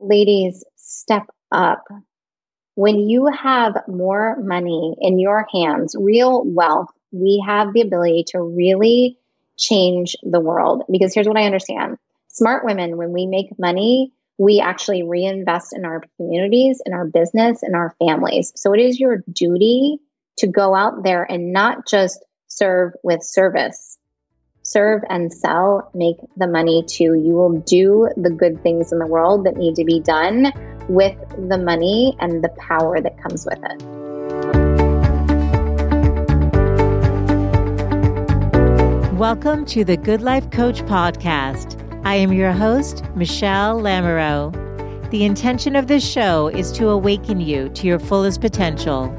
ladies, step up. When you have more money in your hands, real wealth, we have the ability to really change the world. Because here's what I understand smart women, when we make money, we actually reinvest in our communities, in our business, in our families. So it is your duty to go out there and not just serve with service. Serve and sell, make the money too. You will do the good things in the world that need to be done with the money and the power that comes with it. Welcome to the Good Life Coach Podcast. I am your host, Michelle Lamoureux. The intention of this show is to awaken you to your fullest potential.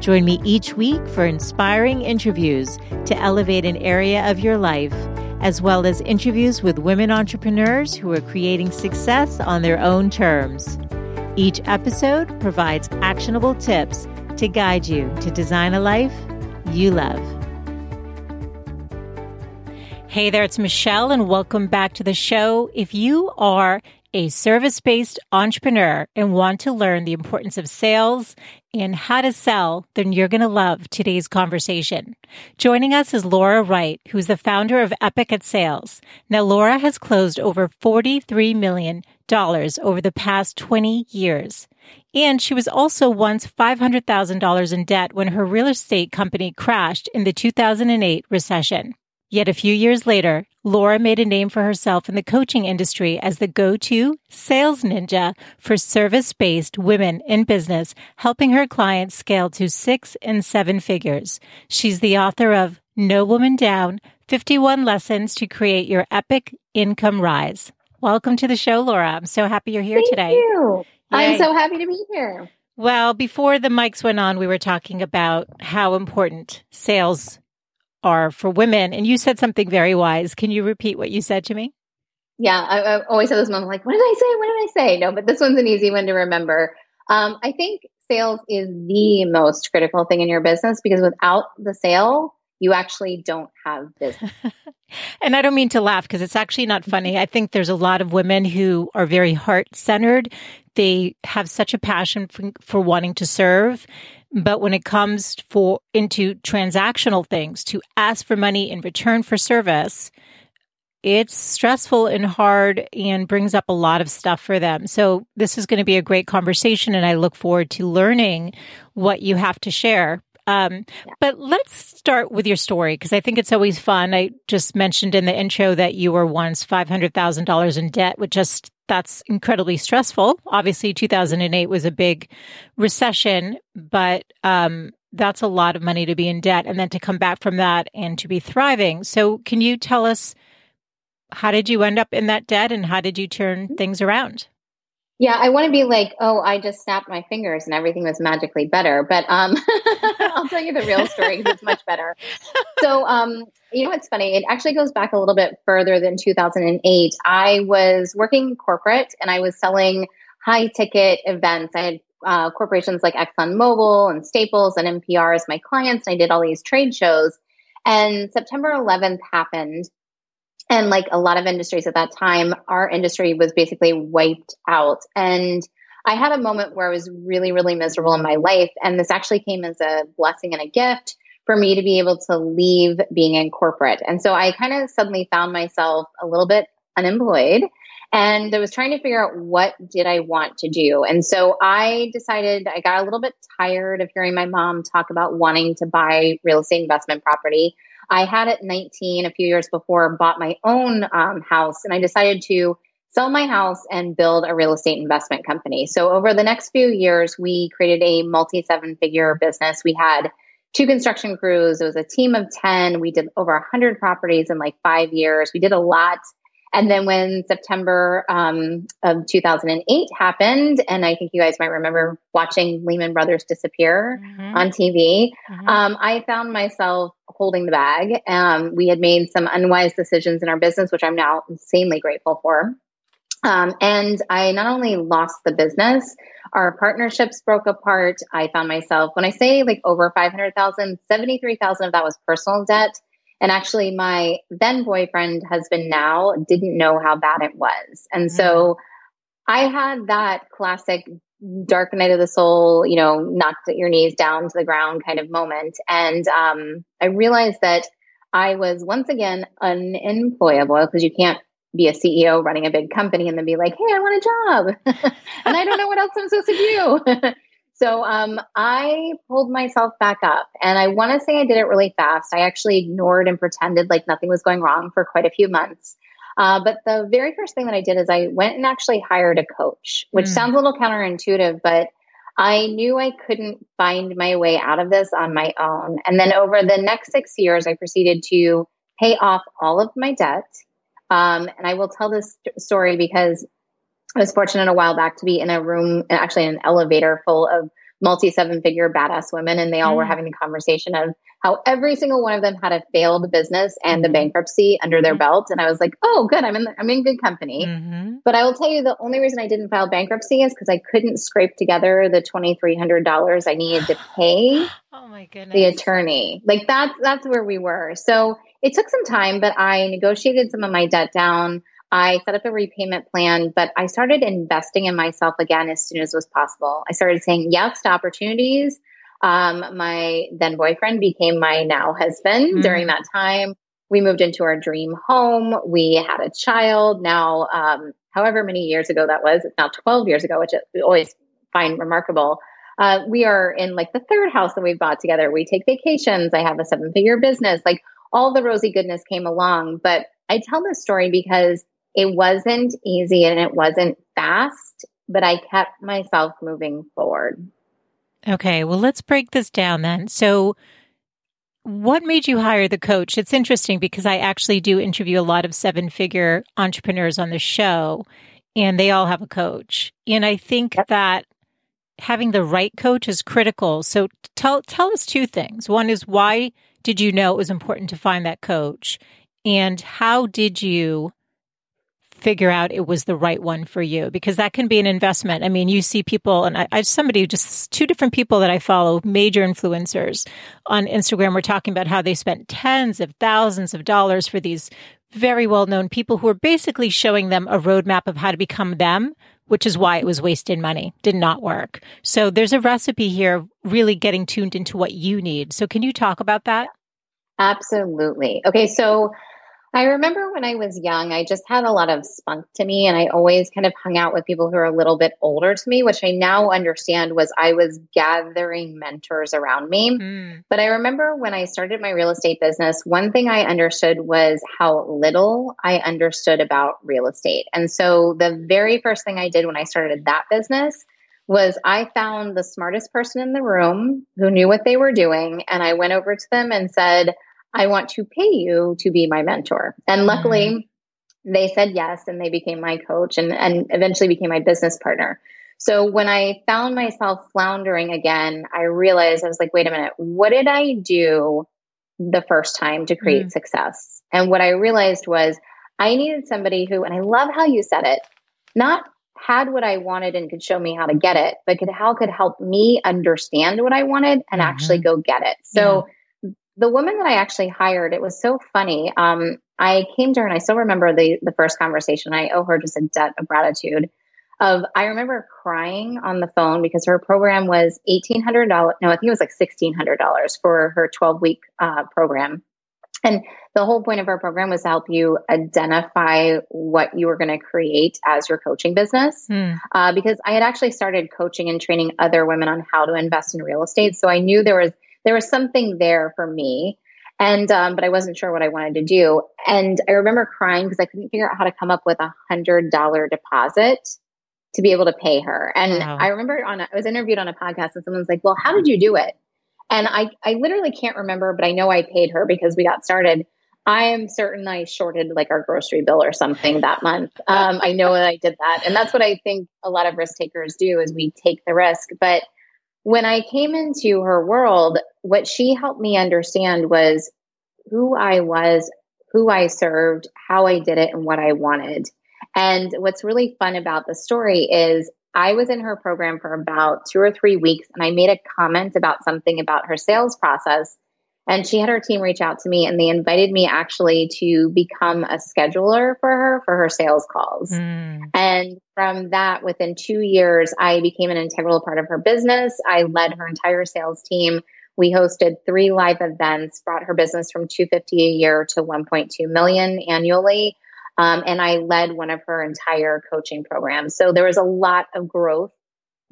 Join me each week for inspiring interviews to elevate an area of your life, as well as interviews with women entrepreneurs who are creating success on their own terms. Each episode provides actionable tips to guide you to design a life you love. Hey there, it's Michelle, and welcome back to the show. If you are a service based entrepreneur and want to learn the importance of sales and how to sell, then you're going to love today's conversation. Joining us is Laura Wright, who's the founder of Epic at Sales. Now, Laura has closed over $43 million over the past 20 years. And she was also once $500,000 in debt when her real estate company crashed in the 2008 recession. Yet a few years later, Laura made a name for herself in the coaching industry as the go-to sales ninja for service-based women in business, helping her clients scale to six and seven figures. She's the author of No Woman Down, 51 Lessons to Create Your Epic Income Rise. Welcome to the show, Laura. I'm so happy you're here Thank today. You. I'm so happy to be here. Well, before the mics went on, we were talking about how important sales are for women. And you said something very wise. Can you repeat what you said to me? Yeah, I, I always have this moment like, what did I say? What did I say? No, but this one's an easy one to remember. Um, I think sales is the most critical thing in your business because without the sale, you actually don't have business. and I don't mean to laugh because it's actually not mm-hmm. funny. I think there's a lot of women who are very heart centered. They have such a passion for, for wanting to serve but when it comes for into transactional things, to ask for money in return for service, it's stressful and hard and brings up a lot of stuff for them. So this is going to be a great conversation and I look forward to learning what you have to share. Um, but let's start with your story because I think it's always fun. I just mentioned in the intro that you were once $500,000 in debt, which just that's incredibly stressful. Obviously, 2008 was a big recession, but um, that's a lot of money to be in debt and then to come back from that and to be thriving. So, can you tell us how did you end up in that debt and how did you turn mm-hmm. things around? Yeah, I want to be like, oh, I just snapped my fingers and everything was magically better. But um, I'll tell you the real story because it's much better. So, um, you know, what's funny. It actually goes back a little bit further than 2008. I was working corporate and I was selling high ticket events. I had uh, corporations like ExxonMobil and Staples and NPR as my clients. And I did all these trade shows. And September 11th happened and like a lot of industries at that time, our industry was basically wiped out. And I had a moment where I was really, really miserable in my life. And this actually came as a blessing and a gift for me to be able to leave being in corporate. And so I kind of suddenly found myself a little bit unemployed and I was trying to figure out what did I want to do. And so I decided I got a little bit tired of hearing my mom talk about wanting to buy real estate investment property. I had at 19, a few years before, bought my own um, house, and I decided to sell my house and build a real estate investment company. So over the next few years, we created a multi seven figure business. We had two construction crews. It was a team of 10. We did over 100 properties in like five years. We did a lot. And then when September um, of 2008 happened, and I think you guys might remember watching Lehman Brothers disappear mm-hmm. on TV, mm-hmm. um, I found myself holding the bag. Um, we had made some unwise decisions in our business, which I'm now insanely grateful for. Um, and I not only lost the business, our partnerships broke apart. I found myself, when I say like over 500,000, 73,000 of that was personal debt. And actually, my then boyfriend, husband now, didn't know how bad it was. And mm-hmm. so I had that classic dark night of the soul, you know, knocked your knees down to the ground kind of moment. And um, I realized that I was once again unemployable because you can't be a CEO running a big company and then be like, hey, I want a job. and I don't know what else I'm supposed to do. so um, I pulled myself back up and I want to say I did it really fast. I actually ignored and pretended like nothing was going wrong for quite a few months. Uh, but the very first thing that I did is I went and actually hired a coach, which mm. sounds a little counterintuitive, but I knew I couldn't find my way out of this on my own. And then over the next six years, I proceeded to pay off all of my debt. Um, and I will tell this story because I was fortunate a while back to be in a room, actually in an elevator full of multi seven figure badass women. And they all mm. were having the conversation of how every single one of them had a failed business and a mm-hmm. bankruptcy under their mm-hmm. belt. And I was like, oh, good. I'm in, I'm in good company. Mm-hmm. But I will tell you the only reason I didn't file bankruptcy is because I couldn't scrape together the $2,300 I needed to pay oh my goodness. the attorney. Like that's, that's where we were. So it took some time, but I negotiated some of my debt down. I set up a repayment plan, but I started investing in myself again as soon as was possible. I started saying yes to opportunities. Um, my then boyfriend became my now husband mm-hmm. during that time. We moved into our dream home. We had a child now, um, however many years ago that was. It's now 12 years ago, which I always find remarkable. Uh, we are in like the third house that we've bought together. We take vacations. I have a seven figure business. Like all the rosy goodness came along. But I tell this story because it wasn't easy and it wasn't fast, but I kept myself moving forward. Okay, well, let's break this down then. So, what made you hire the coach? It's interesting because I actually do interview a lot of seven figure entrepreneurs on the show, and they all have a coach. And I think yep. that having the right coach is critical. So, tell tell us two things. One is why did you know it was important to find that coach, and how did you figure out it was the right one for you because that can be an investment. I mean, you see people, and I, I somebody just two different people that I follow, major influencers on Instagram, were talking about how they spent tens of thousands of dollars for these very well known people who are basically showing them a roadmap of how to become them, which is why it was wasted money, did not work. So there's a recipe here, really getting tuned into what you need. So can you talk about that? Absolutely. Okay. So I remember when I was young, I just had a lot of spunk to me, and I always kind of hung out with people who are a little bit older to me, which I now understand was I was gathering mentors around me. Mm. But I remember when I started my real estate business, one thing I understood was how little I understood about real estate. And so the very first thing I did when I started that business was I found the smartest person in the room who knew what they were doing, and I went over to them and said, I want to pay you to be my mentor. And luckily, mm-hmm. they said yes and they became my coach and, and eventually became my business partner. So when I found myself floundering again, I realized I was like, wait a minute, what did I do the first time to create mm-hmm. success? And what I realized was I needed somebody who, and I love how you said it, not had what I wanted and could show me how to get it, but could how could help me understand what I wanted and mm-hmm. actually go get it. So yeah the woman that I actually hired, it was so funny. Um, I came to her and I still remember the the first conversation. I owe her just a debt of gratitude. Of I remember crying on the phone because her program was eighteen hundred dollars. No, I think it was like sixteen hundred dollars for her twelve week uh, program. And the whole point of her program was to help you identify what you were going to create as your coaching business. Mm. Uh, because I had actually started coaching and training other women on how to invest in real estate, so I knew there was there was something there for me. And, um, but I wasn't sure what I wanted to do. And I remember crying because I couldn't figure out how to come up with a hundred dollar deposit to be able to pay her. And wow. I remember on, a, I was interviewed on a podcast and someone's like, well, how did you do it? And I, I literally can't remember, but I know I paid her because we got started. I am certain I shorted like our grocery bill or something that month. Um, I know that I did that. And that's what I think a lot of risk takers do is we take the risk. But when I came into her world, what she helped me understand was who I was, who I served, how I did it, and what I wanted. And what's really fun about the story is I was in her program for about two or three weeks and I made a comment about something about her sales process. And she had her team reach out to me and they invited me actually to become a scheduler for her for her sales calls. Mm. And from that, within two years, I became an integral part of her business. I led her entire sales team. We hosted three live events, brought her business from 250 a year to 1.2 million annually. Um, and I led one of her entire coaching programs. So there was a lot of growth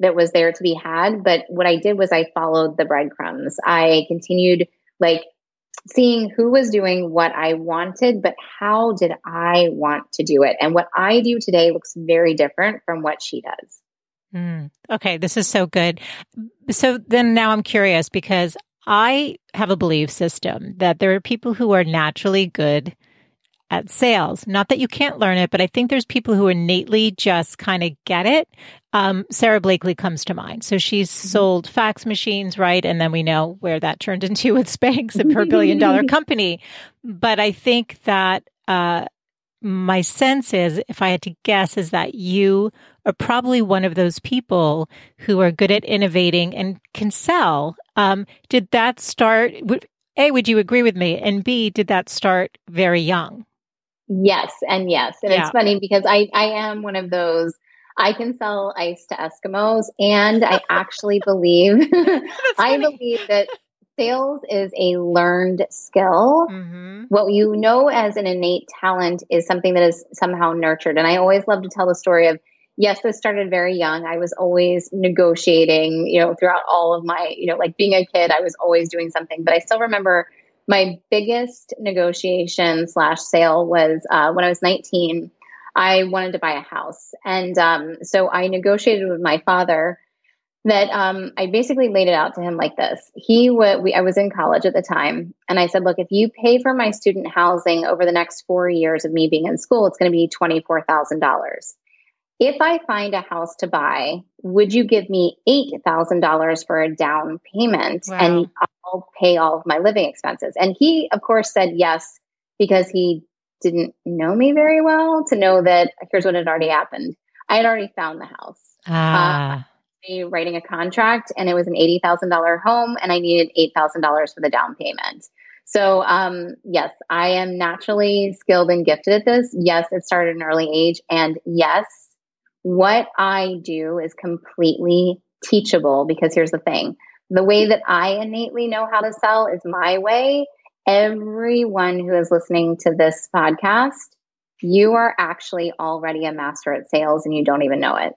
that was there to be had. But what I did was I followed the breadcrumbs. I continued like seeing who was doing what I wanted, but how did I want to do it? And what I do today looks very different from what she does. Mm, okay, this is so good. So then now I'm curious because I have a belief system that there are people who are naturally good at sales. Not that you can't learn it, but I think there's people who innately just kind of get it. Um, Sara Blakely comes to mind. So she's mm-hmm. sold fax machines, right? And then we know where that turned into with Spanx, a per billion dollar company. But I think that uh, my sense is, if I had to guess, is that you are probably one of those people who are good at innovating and can sell. Um, did that start? A, would you agree with me? And B, did that start very young? Yes, and yes. And yeah. it's funny because I, I am one of those. I can sell ice to Eskimos, and I actually believe I believe that sales is a learned skill. Mm-hmm. What you know as an innate talent is something that is somehow nurtured. And I always love to tell the story of yes, this started very young. I was always negotiating, you know, throughout all of my, you know, like being a kid, I was always doing something. But I still remember my biggest negotiation slash sale was uh, when I was 19. I wanted to buy a house. And um, so I negotiated with my father that um, I basically laid it out to him like this. He would, we, I was in college at the time, and I said, look, if you pay for my student housing over the next four years of me being in school, it's going to be $24,000. If I find a house to buy, would you give me $8,000 for a down payment wow. and I'll pay all of my living expenses? And he, of course, said yes because he didn't know me very well to know that here's what had already happened. I had already found the house. Ah. Uh, writing a contract and it was an $80,000 home and I needed $8,000 for the down payment. So, um, yes, I am naturally skilled and gifted at this. Yes, it started at an early age. And yes, what I do is completely teachable because here's the thing the way that I innately know how to sell is my way. Everyone who is listening to this podcast, you are actually already a master at sales and you don't even know it.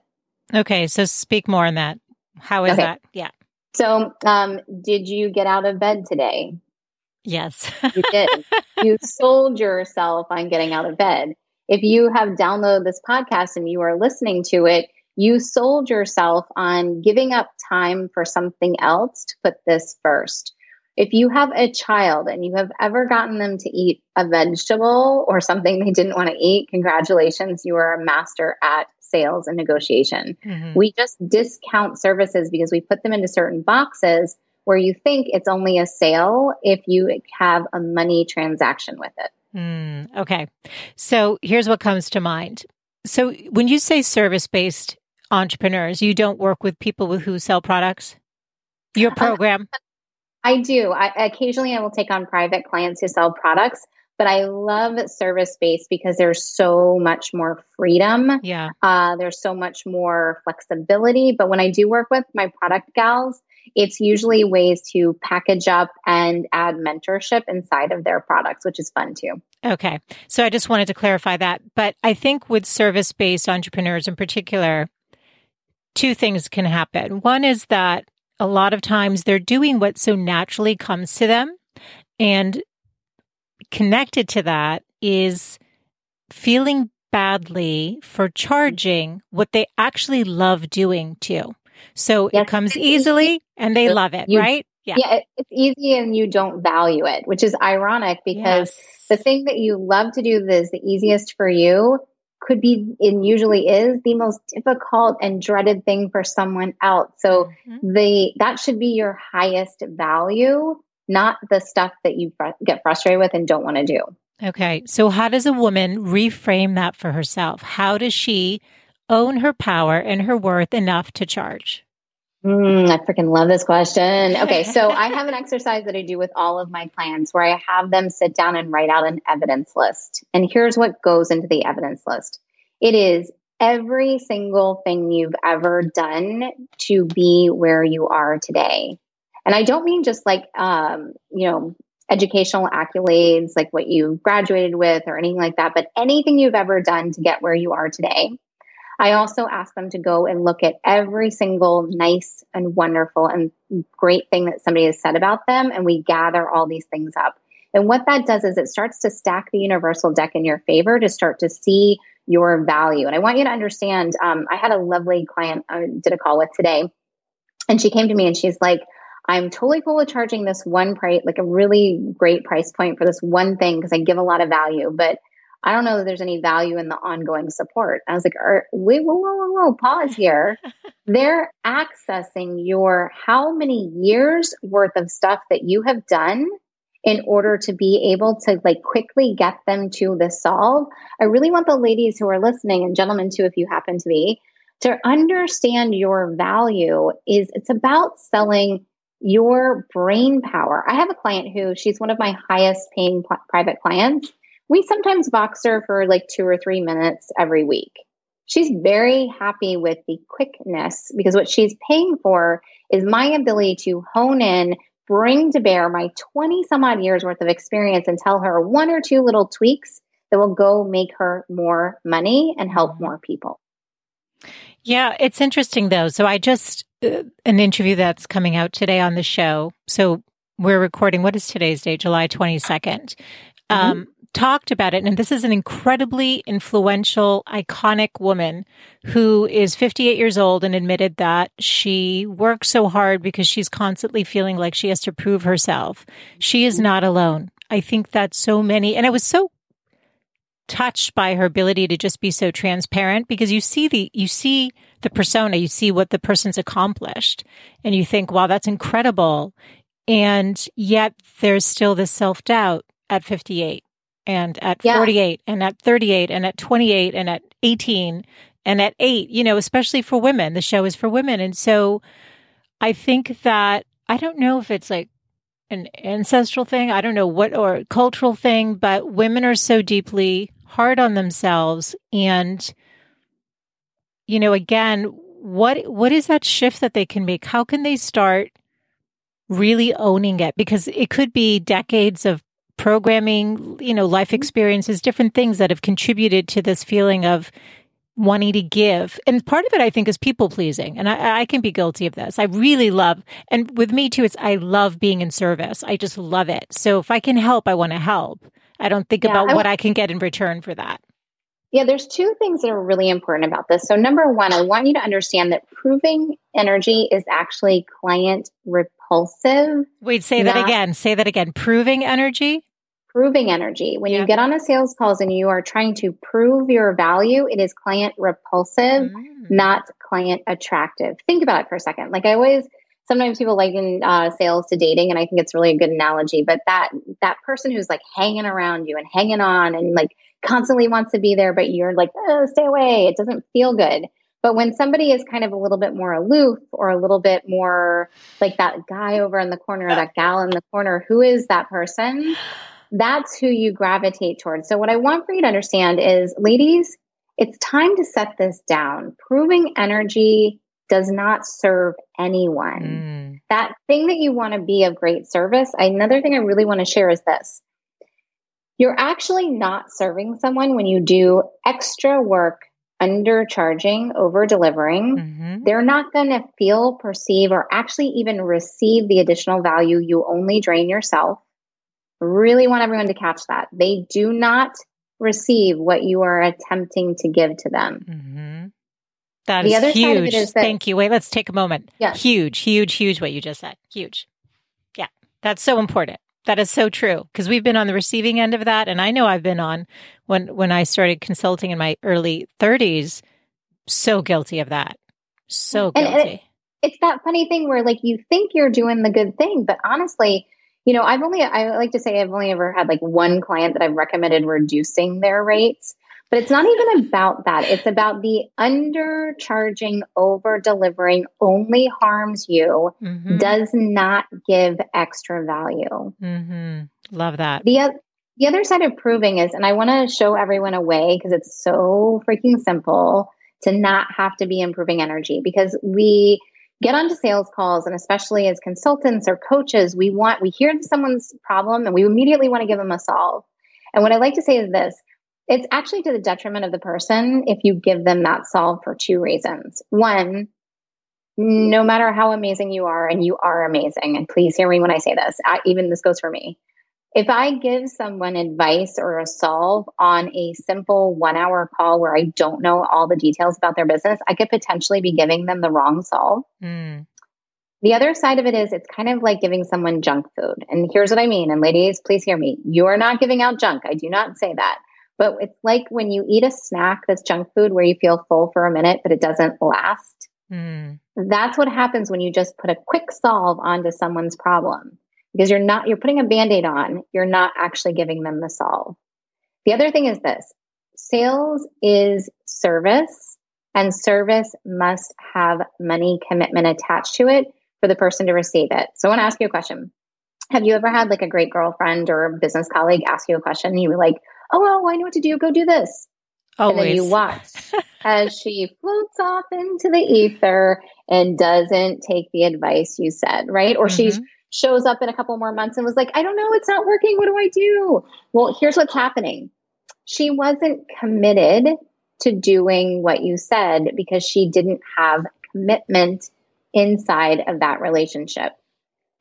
Okay, so speak more on that. How is okay. that? Yeah. So, um, did you get out of bed today? Yes. you did. You sold yourself on getting out of bed if you have downloaded this podcast and you are listening to it, you sold yourself on giving up time for something else to put this first. If you have a child and you have ever gotten them to eat a vegetable or something they didn't want to eat, congratulations, you are a master at sales and negotiation. Mm-hmm. We just discount services because we put them into certain boxes where you think it's only a sale if you have a money transaction with it. Mm, okay. So here's what comes to mind. So when you say service based entrepreneurs, you don't work with people with, who sell products? Your program? I do. I, occasionally, I will take on private clients who sell products, but I love service based because there's so much more freedom. Yeah. Uh, there's so much more flexibility. But when I do work with my product gals, it's usually ways to package up and add mentorship inside of their products, which is fun too. Okay. So I just wanted to clarify that. But I think with service based entrepreneurs in particular, two things can happen. One is that a lot of times they're doing what so naturally comes to them. And connected to that is feeling badly for charging what they actually love doing too. So yes. it comes easily and they love it, you, right? Yeah. yeah, it's easy and you don't value it, which is ironic because yes. the thing that you love to do that is the easiest for you could be and usually is the most difficult and dreaded thing for someone else. So mm-hmm. the that should be your highest value, not the stuff that you fr- get frustrated with and don't want to do. Okay. So how does a woman reframe that for herself? How does she own her power and her worth enough to charge? Mm, I freaking love this question. Okay, so I have an exercise that I do with all of my clients where I have them sit down and write out an evidence list. And here's what goes into the evidence list it is every single thing you've ever done to be where you are today. And I don't mean just like, um, you know, educational accolades, like what you graduated with or anything like that, but anything you've ever done to get where you are today. I also ask them to go and look at every single nice and wonderful and great thing that somebody has said about them. And we gather all these things up. And what that does is it starts to stack the universal deck in your favor to start to see your value. And I want you to understand um, I had a lovely client I did a call with today, and she came to me and she's like, I'm totally cool with charging this one price, like a really great price point for this one thing because I give a lot of value, but I don't know that there's any value in the ongoing support. I was like, wait, whoa, whoa, whoa, whoa, pause here. They're accessing your how many years worth of stuff that you have done in order to be able to like quickly get them to the solve. I really want the ladies who are listening and gentlemen too, if you happen to be, to understand your value is it's about selling your brain power. I have a client who she's one of my highest paying private clients. We sometimes Voxer for like two or three minutes every week. She's very happy with the quickness because what she's paying for is my ability to hone in, bring to bear my 20 some odd years worth of experience and tell her one or two little tweaks that will go make her more money and help more people. Yeah, it's interesting though. So I just uh, an interview that's coming out today on the show. So we're recording. What is today's date? July twenty second. mm mm-hmm. Talked about it, and this is an incredibly influential, iconic woman who is 58 years old and admitted that she works so hard because she's constantly feeling like she has to prove herself. She is mm-hmm. not alone. I think that so many, and I was so touched by her ability to just be so transparent because you see the you see the persona, you see what the person's accomplished, and you think, "Wow, that's incredible." And yet, there's still this self doubt at 58, and at yeah. 48, and at 38, and at 28, and at 18, and at eight. You know, especially for women, the show is for women, and so I think that I don't know if it's like an ancestral thing. I don't know what or cultural thing, but women are so deeply hard on themselves and you know again what what is that shift that they can make how can they start really owning it because it could be decades of programming you know life mm-hmm. experiences different things that have contributed to this feeling of wanting to give and part of it i think is people pleasing and I, I, can be guilty of this i really love and with me too it's i love being in service i just love it so if i can help i want to help I don't think yeah, about I, what I can get in return for that. Yeah, there's two things that are really important about this. So, number one, I want you to understand that proving energy is actually client repulsive. Wait, say that again. Say that again. Proving energy? Proving energy. When yeah. you get on a sales calls and you are trying to prove your value, it is client repulsive, mm. not client attractive. Think about it for a second. Like I always sometimes people liken uh, sales to dating and i think it's really a good analogy but that that person who's like hanging around you and hanging on and like constantly wants to be there but you're like oh, stay away it doesn't feel good but when somebody is kind of a little bit more aloof or a little bit more like that guy over in the corner or that gal in the corner who is that person that's who you gravitate towards so what i want for you to understand is ladies it's time to set this down proving energy does not serve anyone. Mm. That thing that you want to be of great service. Another thing I really want to share is this. You're actually not serving someone when you do extra work undercharging, over delivering. Mm-hmm. They're not going to feel, perceive, or actually even receive the additional value you only drain yourself. Really want everyone to catch that. They do not receive what you are attempting to give to them. Mm-hmm. That the is huge. Is that, Thank you. Wait, let's take a moment. Yeah. Huge, huge, huge what you just said. Huge. Yeah. That's so important. That is so true because we've been on the receiving end of that and I know I've been on when when I started consulting in my early 30s so guilty of that. So guilty. And it, it's that funny thing where like you think you're doing the good thing but honestly, you know, I've only I like to say I've only ever had like one client that I've recommended reducing their rates But it's not even about that. It's about the undercharging, over delivering only harms you, mm-hmm. does not give extra value. Mm-hmm. Love that. The, the other side of proving is, and I want to show everyone a way because it's so freaking simple to not have to be improving energy because we get onto sales calls and especially as consultants or coaches, we want, we hear someone's problem and we immediately want to give them a solve. And what I like to say is this it's actually to the detriment of the person if you give them that solve for two reasons. One, no matter how amazing you are, and you are amazing, and please hear me when I say this, I, even this goes for me. If I give someone advice or a solve on a simple one hour call where I don't know all the details about their business, I could potentially be giving them the wrong solve. Mm. The other side of it is it's kind of like giving someone junk food. And here's what I mean. And ladies, please hear me. You are not giving out junk. I do not say that. But it's like when you eat a snack that's junk food where you feel full for a minute, but it doesn't last. Mm. That's what happens when you just put a quick solve onto someone's problem because you're not, you're putting a band aid on, you're not actually giving them the solve. The other thing is this sales is service, and service must have money commitment attached to it for the person to receive it. So I want to ask you a question. Have you ever had like a great girlfriend or business colleague ask you a question and you were like, oh, well, I know what to do. Go do this. Always. And then you watch as she floats off into the ether and doesn't take the advice you said, right? Or mm-hmm. she shows up in a couple more months and was like, I don't know, it's not working. What do I do? Well, here's what's happening. She wasn't committed to doing what you said because she didn't have commitment inside of that relationship.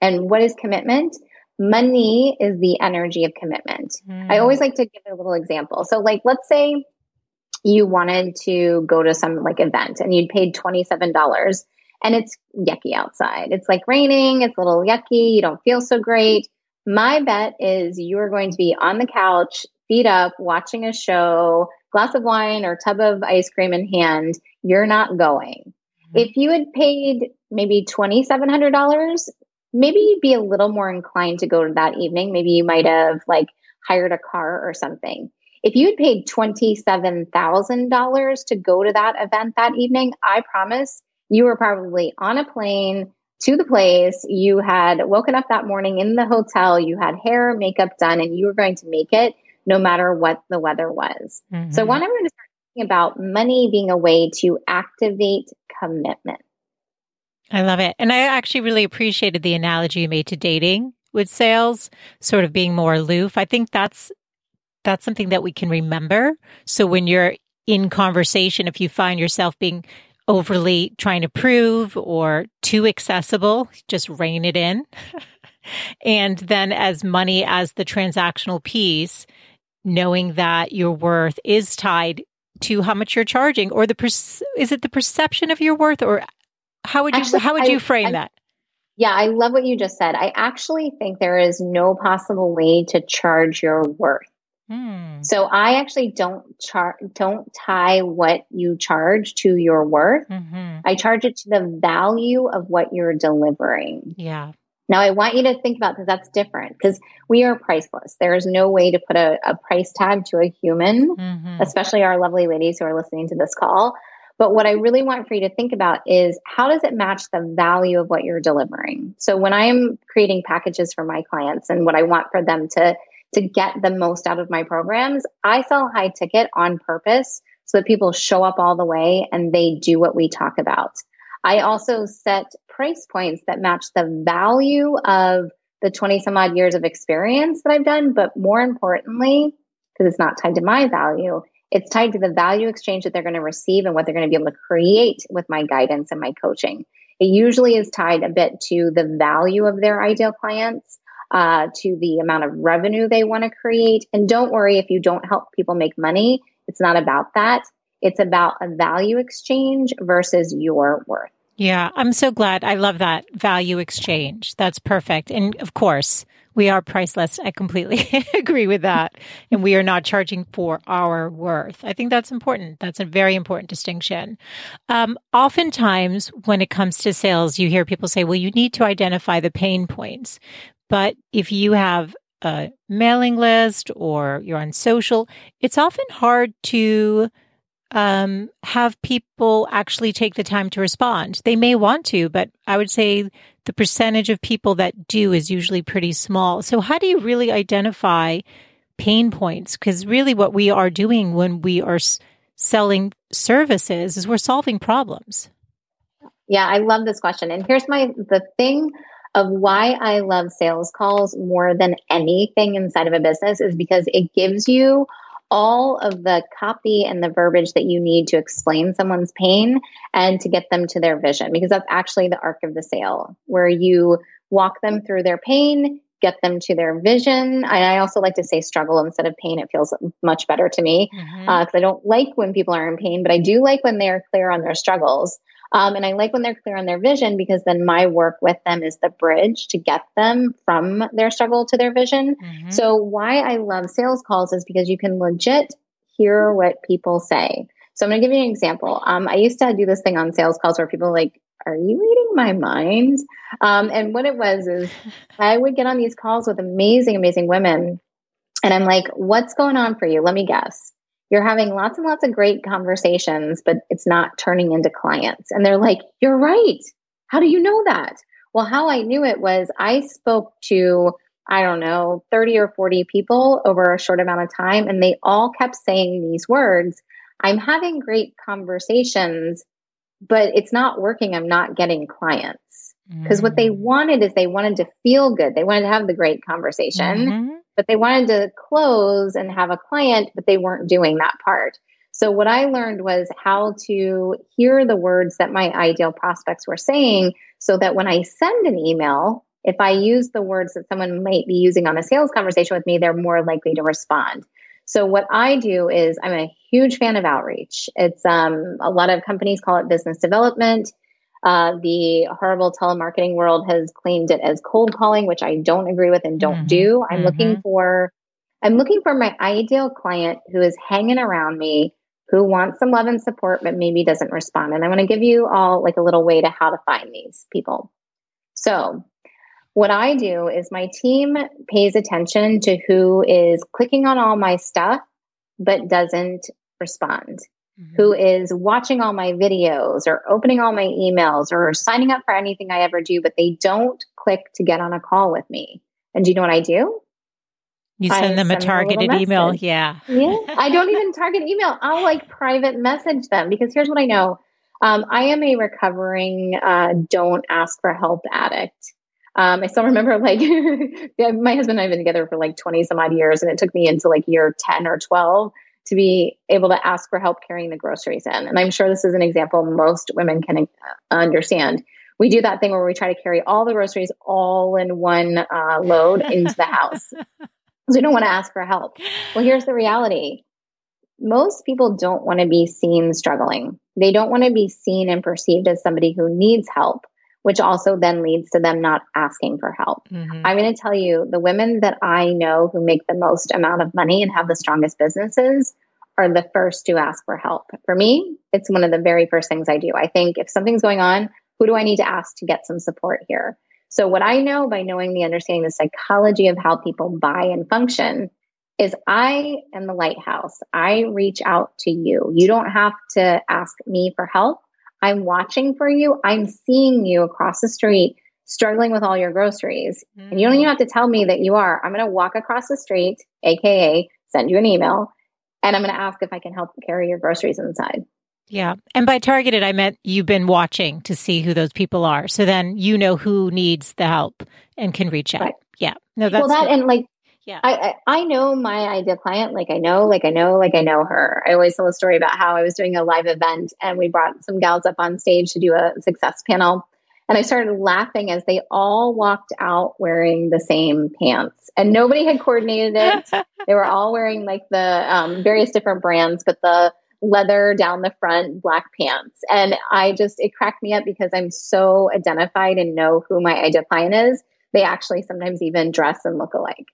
And what is commitment? Money is the energy of commitment. Mm. I always like to give a little example. So, like, let's say you wanted to go to some like event and you'd paid $27 and it's yucky outside. It's like raining, it's a little yucky, you don't feel so great. My bet is you are going to be on the couch, feet up, watching a show, glass of wine or tub of ice cream in hand. You're not going. Mm-hmm. If you had paid maybe $2,700, maybe you'd be a little more inclined to go to that evening. Maybe you might have like hired a car or something. If you had paid $27,000 to go to that event that evening, I promise you were probably on a plane to the place. You had woken up that morning in the hotel. You had hair, makeup done, and you were going to make it no matter what the weather was. Mm-hmm. So, when I'm going to start thinking about money being a way to activate commitment. I love it. And I actually really appreciated the analogy you made to dating with sales, sort of being more aloof. I think that's that's something that we can remember. So when you're in conversation, if you find yourself being overly trying to prove or too accessible, just rein it in. and then as money as the transactional piece, knowing that your worth is tied to how much you're charging or the per- is it the perception of your worth or how would you actually, how would you frame I, that? Yeah, I love what you just said. I actually think there is no possible way to charge your worth. Hmm. So I actually don't char- don't tie what you charge to your worth. Mm-hmm. I charge it to the value of what you're delivering. Yeah. Now I want you to think about because that's different because we are priceless. There is no way to put a, a price tag to a human, mm-hmm. especially our lovely ladies who are listening to this call. But what I really want for you to think about is how does it match the value of what you're delivering? So when I'm creating packages for my clients and what I want for them to to get the most out of my programs, I sell high ticket on purpose so that people show up all the way and they do what we talk about. I also set price points that match the value of the 20 some odd years of experience that I've done, but more importantly, because it's not tied to my value, it's tied to the value exchange that they're going to receive and what they're going to be able to create with my guidance and my coaching. It usually is tied a bit to the value of their ideal clients, uh, to the amount of revenue they want to create. And don't worry if you don't help people make money, it's not about that. It's about a value exchange versus your worth. Yeah, I'm so glad. I love that value exchange. That's perfect. And of course, we are priceless. I completely agree with that. And we are not charging for our worth. I think that's important. That's a very important distinction. Um, oftentimes, when it comes to sales, you hear people say, well, you need to identify the pain points. But if you have a mailing list or you're on social, it's often hard to um, have people actually take the time to respond. They may want to, but I would say the percentage of people that do is usually pretty small. So, how do you really identify pain points? Because really, what we are doing when we are s- selling services is we're solving problems. Yeah, I love this question. And here's my the thing of why I love sales calls more than anything inside of a business is because it gives you all of the copy and the verbiage that you need to explain someone's pain and to get them to their vision because that's actually the arc of the sale where you walk them through their pain get them to their vision. And i also like to say struggle instead of pain. It feels much better to me because mm-hmm. uh, i don't like when people are in pain but i do like when they are clear on their struggles um, and I like when they're clear on their vision because then my work with them is the bridge to get them from their struggle to their vision. Mm-hmm. So, why I love sales calls is because you can legit hear what people say. So, I'm going to give you an example. Um, I used to do this thing on sales calls where people like, are you reading my mind? Um, and what it was is I would get on these calls with amazing, amazing women. And I'm like, what's going on for you? Let me guess you're having lots and lots of great conversations, but it's not turning into clients. And they're like, You're right. How do you know that? Well, how I knew it was I spoke to, I don't know, 30 or 40 people over a short amount of time, and they all kept saying these words I'm having great conversations, but it's not working. I'm not getting clients. Because mm what they mm. wanted is they wanted to feel good. They wanted to have the great conversation. Mm-hmm but they wanted to close and have a client, but they weren't doing that part. So what I learned was how to hear the words that my ideal prospects were saying so that when I send an email, if I use the words that someone might be using on a sales conversation with me, they're more likely to respond. So what I do is I'm a huge fan of outreach. It's um, a lot of companies call it business development. Uh, the horrible telemarketing world has claimed it as cold calling, which I don't agree with and don't mm-hmm. do. I'm mm-hmm. looking for, I'm looking for my ideal client who is hanging around me, who wants some love and support, but maybe doesn't respond. And I want to give you all like a little way to how to find these people. So what I do is my team pays attention to who is clicking on all my stuff, but doesn't respond mm-hmm. who is watching all my videos or opening all my emails or signing up for anything I ever do, but they don't click to get on a call with me. And do you know what I do? You send I them send a targeted a email. Yeah. yeah. I don't even target email. I'll like private message them because here's what I know. Um, I am a recovering uh, don't ask for help addict. Um, I still remember like my husband and I have been together for like 20 some odd years, and it took me into like year 10 or 12 to be able to ask for help carrying the groceries in. And I'm sure this is an example most women can uh, understand. We do that thing where we try to carry all the groceries all in one uh, load into the house. So we don't want to ask for help. Well, here's the reality most people don't want to be seen struggling. They don't want to be seen and perceived as somebody who needs help which also then leads to them not asking for help. Mm-hmm. I'm going to tell you the women that I know who make the most amount of money and have the strongest businesses are the first to ask for help. For me, it's one of the very first things I do. I think if something's going on, who do I need to ask to get some support here? So, what I know by knowing the understanding the psychology of how people buy and function is I am the lighthouse. I reach out to you. You don't have to ask me for help. I'm watching for you. I'm seeing you across the street struggling with all your groceries. Mm. And you don't even have to tell me that you are. I'm going to walk across the street, AKA send you an email, and I'm going to ask if I can help carry your groceries inside. Yeah. And by targeted, I meant you've been watching to see who those people are. So then you know who needs the help and can reach out. Right. Yeah. No, that's well, that good. and like yeah. I, I, I know my ideal client, like I know, like I know, like I know her. I always tell a story about how I was doing a live event and we brought some gals up on stage to do a success panel. And I started laughing as they all walked out wearing the same pants. And nobody had coordinated it. they were all wearing like the um, various different brands, but the leather down the front, black pants. And I just, it cracked me up because I'm so identified and know who my ideal client is. They actually sometimes even dress and look alike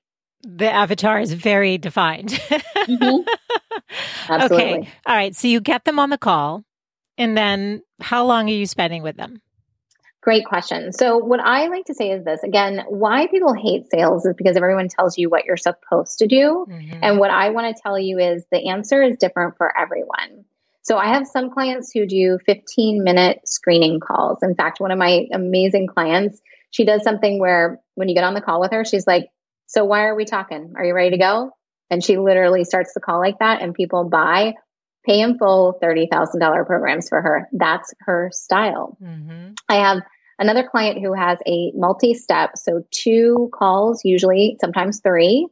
the avatar is very defined. mm-hmm. Okay. All right. So you get them on the call, and then how long are you spending with them? Great question. So, what I like to say is this again, why people hate sales is because everyone tells you what you're supposed to do. Mm-hmm. And what I want to tell you is the answer is different for everyone. So, I have some clients who do 15 minute screening calls. In fact, one of my amazing clients, she does something where when you get on the call with her, she's like, So, why are we talking? Are you ready to go? And she literally starts the call like that, and people buy pay in full $30,000 programs for her. That's her style. Mm-hmm. I have another client who has a multi step, so two calls, usually, sometimes three,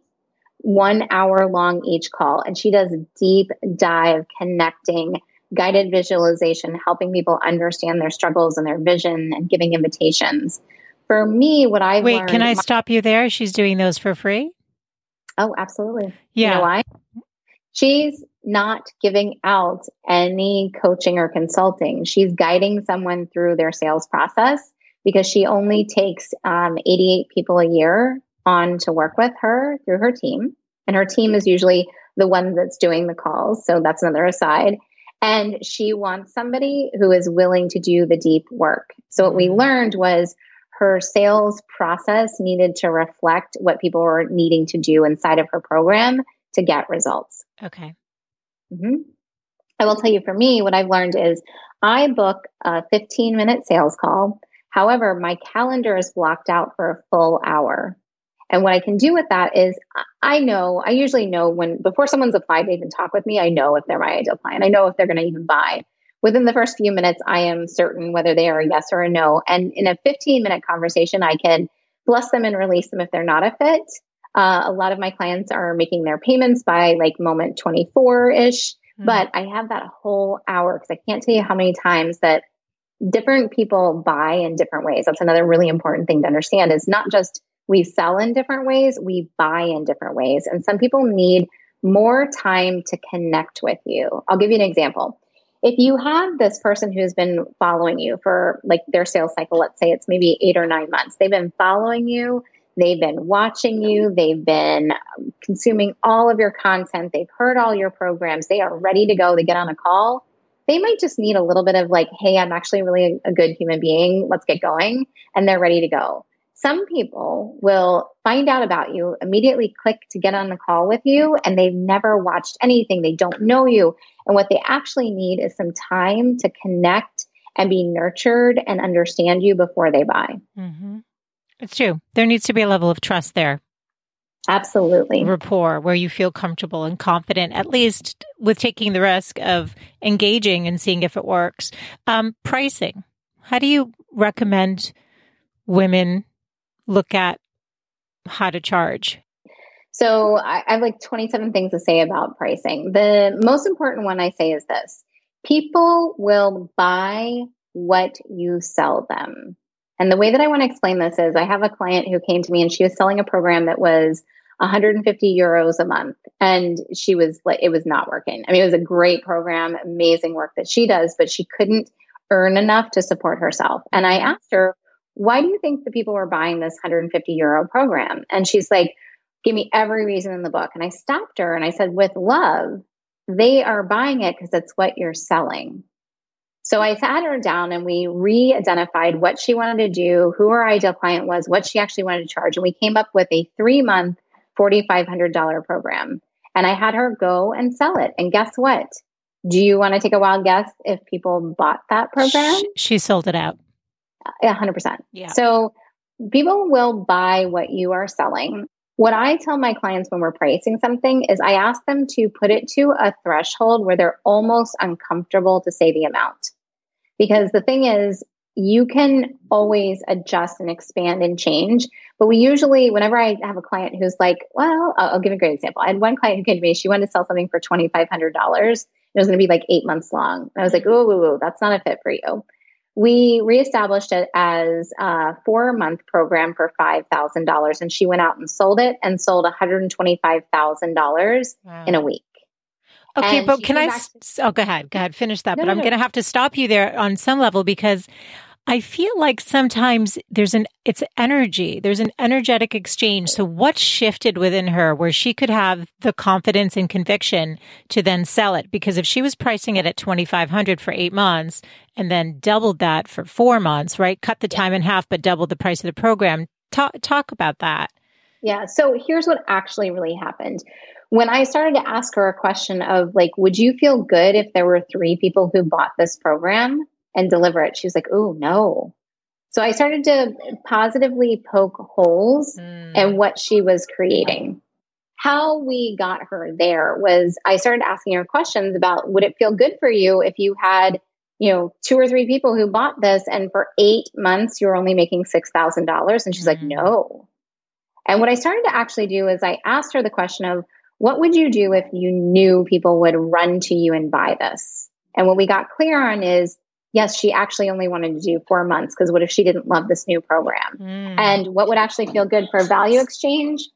one hour long each call. And she does deep dive connecting, guided visualization, helping people understand their struggles and their vision and giving invitations. For me, what I wait, can I stop you there? She's doing those for free. Oh, absolutely. Yeah. You know why? She's not giving out any coaching or consulting. She's guiding someone through their sales process because she only takes um, 88 people a year on to work with her through her team. And her team is usually the one that's doing the calls. So that's another aside. And she wants somebody who is willing to do the deep work. So what we mm-hmm. learned was her sales process needed to reflect what people were needing to do inside of her program to get results. Okay. Mm-hmm. I will tell you for me, what I've learned is I book a 15 minute sales call. However, my calendar is blocked out for a full hour. And what I can do with that is I know, I usually know when, before someone's applied to even talk with me, I know if they're my ideal client. I know if they're going to even buy. Within the first few minutes, I am certain whether they are a yes or a no. And in a 15 minute conversation, I can bless them and release them if they're not a fit. Uh, a lot of my clients are making their payments by like moment 24 ish, mm-hmm. but I have that whole hour because I can't tell you how many times that different people buy in different ways. That's another really important thing to understand is not just we sell in different ways, we buy in different ways. And some people need more time to connect with you. I'll give you an example. If you have this person who's been following you for like their sales cycle, let's say it's maybe eight or nine months, they've been following you They've been watching you. They've been um, consuming all of your content. They've heard all your programs. They are ready to go. They get on a call. They might just need a little bit of like, Hey, I'm actually really a, good human being. Let's get going. And they're ready to go. Some people will find out about you, immediately click to get on the call with you, and they've never watched anything. They don't know you. And what they actually need is some time to connect and be nurtured and understand you before they buy. Mm-hmm. It's true. There needs to be a level of trust there. Absolutely. Rapport where you feel comfortable and confident, at least with taking the risk of engaging and seeing if it works. Um, pricing. How do you recommend women look at how to charge? So I, have like 27 things to say about pricing. The most important one I say is this people will buy what you sell them. And the way that I want to explain this is I have a client who came to me and she was selling a program that was 150 euros a month. And she was like, it was not working. I mean, it was a great program, amazing work that she does, but she couldn't earn enough to support herself. And I asked her, why do you think the people were buying this 150 euro program? And she's like, give me every reason in the book. And I stopped her and I said, with love, they are buying it because it's what you're selling. So I sat her down and we re identified what she wanted to do, who her ideal client was, what she actually wanted to charge. And we came up with a three month, $4,500 program. And I had her go and sell it. And guess what? Do you want to take a wild guess if people bought that program? She sold it out. Yeah, 100%. Yeah. So people will buy what you are selling. What I tell my clients when we're pricing something is I ask them to put it to a threshold where they're almost uncomfortable to say the amount. Because the thing is, you can always adjust and expand and change. But we usually, whenever I have a client who's like, well, I'll, I'll give a great example. I had one client who came to me, she wanted to sell something for $2,500. It was going to be like eight months long. And I was like, oh, that's not a fit for you we reestablished it as a four month program for $5,000. And she went out and sold it and sold $125,000 wow. in a week. Okay, and but can I? Oh, go ahead. Go ahead. Finish that. No, but no, I'm no. going to have to stop you there on some level because I feel like sometimes there's an it's energy. There's an energetic exchange. So what shifted within her where she could have the confidence and conviction to then sell it? Because if she was pricing it at 2500 for 8 months and then doubled that for 4 months, right? Cut the time in half but doubled the price of the program. Talk talk about that. Yeah, so here's what actually really happened. When I started to ask her a question of like would you feel good if there were 3 people who bought this program? And deliver it. She was like, oh, no. So I started to positively poke holes mm. in what she was creating. How we got her there was I started asking her questions about would it feel good for you if you had, you know, two or three people who bought this and for eight months you were only making $6,000? And she's mm. like, no. And what I started to actually do is I asked her the question of what would you do if you knew people would run to you and buy this? And what we got clear on is yes, she actually only wanted to do four months because what if she didn't love this new program? Mm. And what would actually feel good for a value exchange?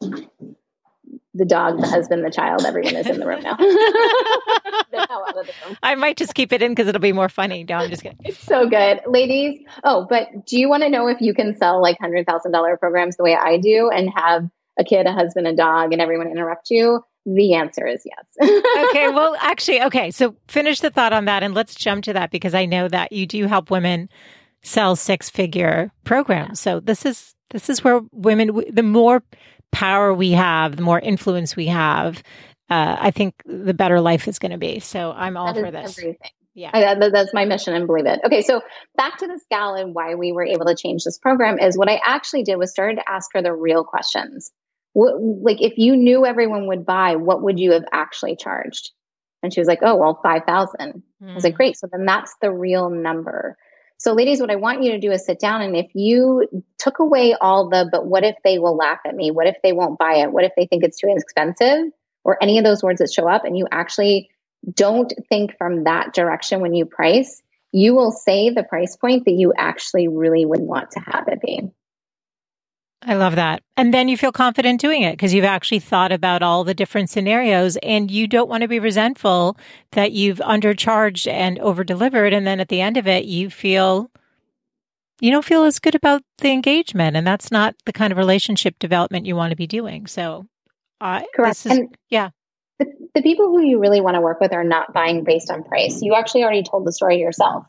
The dog, the husband, the child, everyone is in the room now. I might just keep it in because it'll be more funny. No, I'm just kidding. It's so good. Ladies, oh, but do you want to know if you can sell like $100,000 programs the way I do and have a kid, a husband, a dog, and everyone interrupt you? The answer is yes. okay. Well, actually, okay. So finish the thought on that and let's jump to that because I know that you do help women sell six figure programs. So this is, this is where women, the more power we have, the more influence we have, uh, I think the better life is going to be. So I'm all for this. Everything. Yeah. I, that's my mission and believe it. Okay. So back to this gal and why we were able to change this program is what I actually did was started to ask her the real questions what, like if you knew everyone would buy, what would you have actually charged? And she was like, oh, well, 5,000. Mm. I was like, hmm. great. So then that's the real number. So ladies, what I want you to do is sit down and if you took away all the, but what if they will laugh at me? What if they won't buy it? What if they think it's too expensive? Or any of those words that show up and you actually don't think from that direction when you price, you will say the price point that you actually really would want to have it be. I love that. And then you feel confident doing it because you've actually thought about all the different scenarios and you don't want to be resentful that you've undercharged and over delivered. And then at the end of it, you feel, you don't feel as good about the engagement. And that's not the kind of relationship development you want to be doing. So, uh, correct. Is, and yeah. The, the people who you really want to work with are not buying based on price. You actually already told the story yourself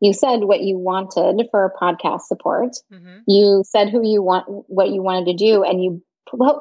you said what you wanted for podcast support. Mm-hmm. You said who you want, what you wanted to do, and you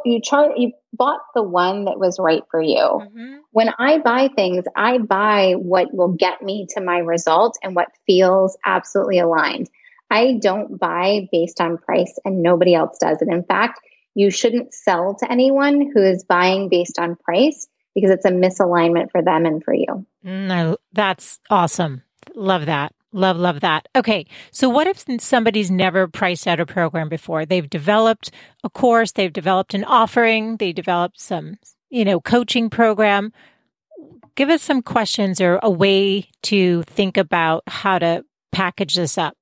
you chart you bought the one that was right for you. Mm-hmm. When I buy things, I buy what will get me to my result and what feels absolutely aligned. I don't buy based on price and nobody else does it. In fact, you shouldn't sell to anyone who is buying based on price because it's a misalignment for them and for you. No, that's awesome. Love that. Love, love that. Okay. So what if somebody's never priced out a program before? They've developed a course, they've developed an offering, they developed some, you know, coaching program. Give us some questions or a way to think about how to package this up.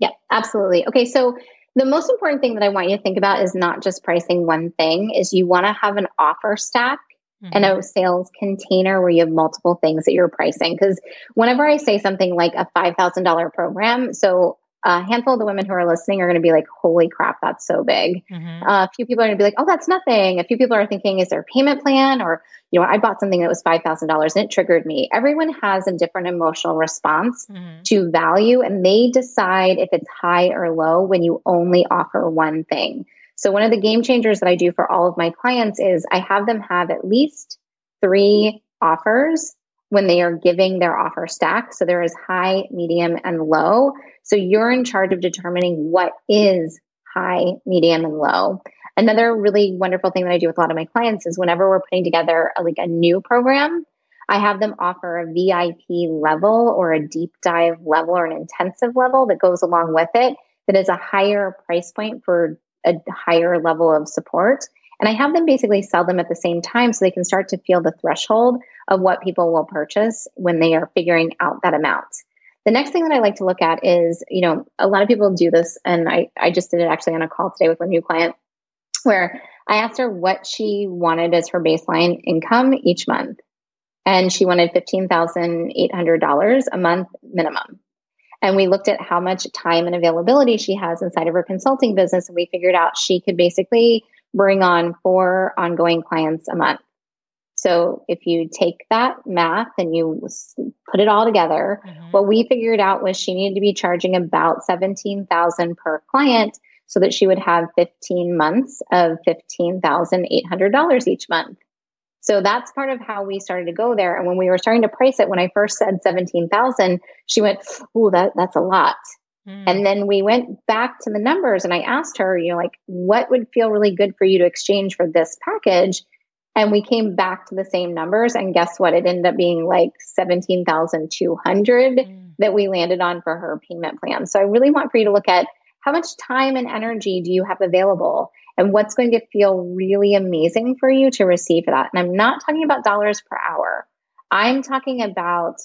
Yeah, absolutely. Okay. So the most important thing that I want you to think about is not just pricing one thing is you want to have an offer stack. And a sales container where you have multiple things that you're pricing. Because whenever I say something like a $5,000 program, so a handful of the women who are listening are going to be like, holy crap, that's so big. Mm-hmm. Uh, a few people are going to be like, oh, that's nothing. A few people are thinking, is there a payment plan? Or, you know, I bought something that was $5,000 and it triggered me. Everyone has a different emotional response mm-hmm. to value and they decide if it's high or low when you only offer one thing. So one of the game changers that I do for all of my clients is I have them have at least three offers when they are giving their offer stack. So there is high, medium, and low. So you're in charge of determining what is high, medium, and low. Another really wonderful thing that I do with a lot of my clients is whenever we're putting together a, like a new program, I have them offer a VIP level or a deep dive level or an intensive level that goes along with it that is a higher price point for a higher level of support. And I have them basically sell them at the same time so they can start to feel the threshold of what people will purchase when they are figuring out that amount. The next thing that I like to look at is, you know, a lot of people do this, and I, I just did it actually on a call today with a new client where I asked her what she wanted as her baseline income each month. And she wanted $15,800 a month minimum. And we looked at how much time and availability she has inside of her consulting business. And we figured out she could basically bring on four ongoing clients a month. So if you take that math and you put it all together, mm-hmm. what we figured out was she needed to be charging about 17,000 per client so that she would have 15 months of $15,800 each month. So that's part of how we started to go there. And when we were starting to price it, when I first said 17,000, she went, "Oh, that that's a lot." Mm. And then we went back to the numbers and I asked her, you know, like what would feel really good for you to exchange for this package? And we came back to the same numbers and guess what? It ended up being like 17,200 mm. that we landed on for her payment plan. So I really want for you to look at how much time and energy do you have available? And what's going to feel really amazing for you to receive that. And I'm not talking about dollars per hour. I'm talking about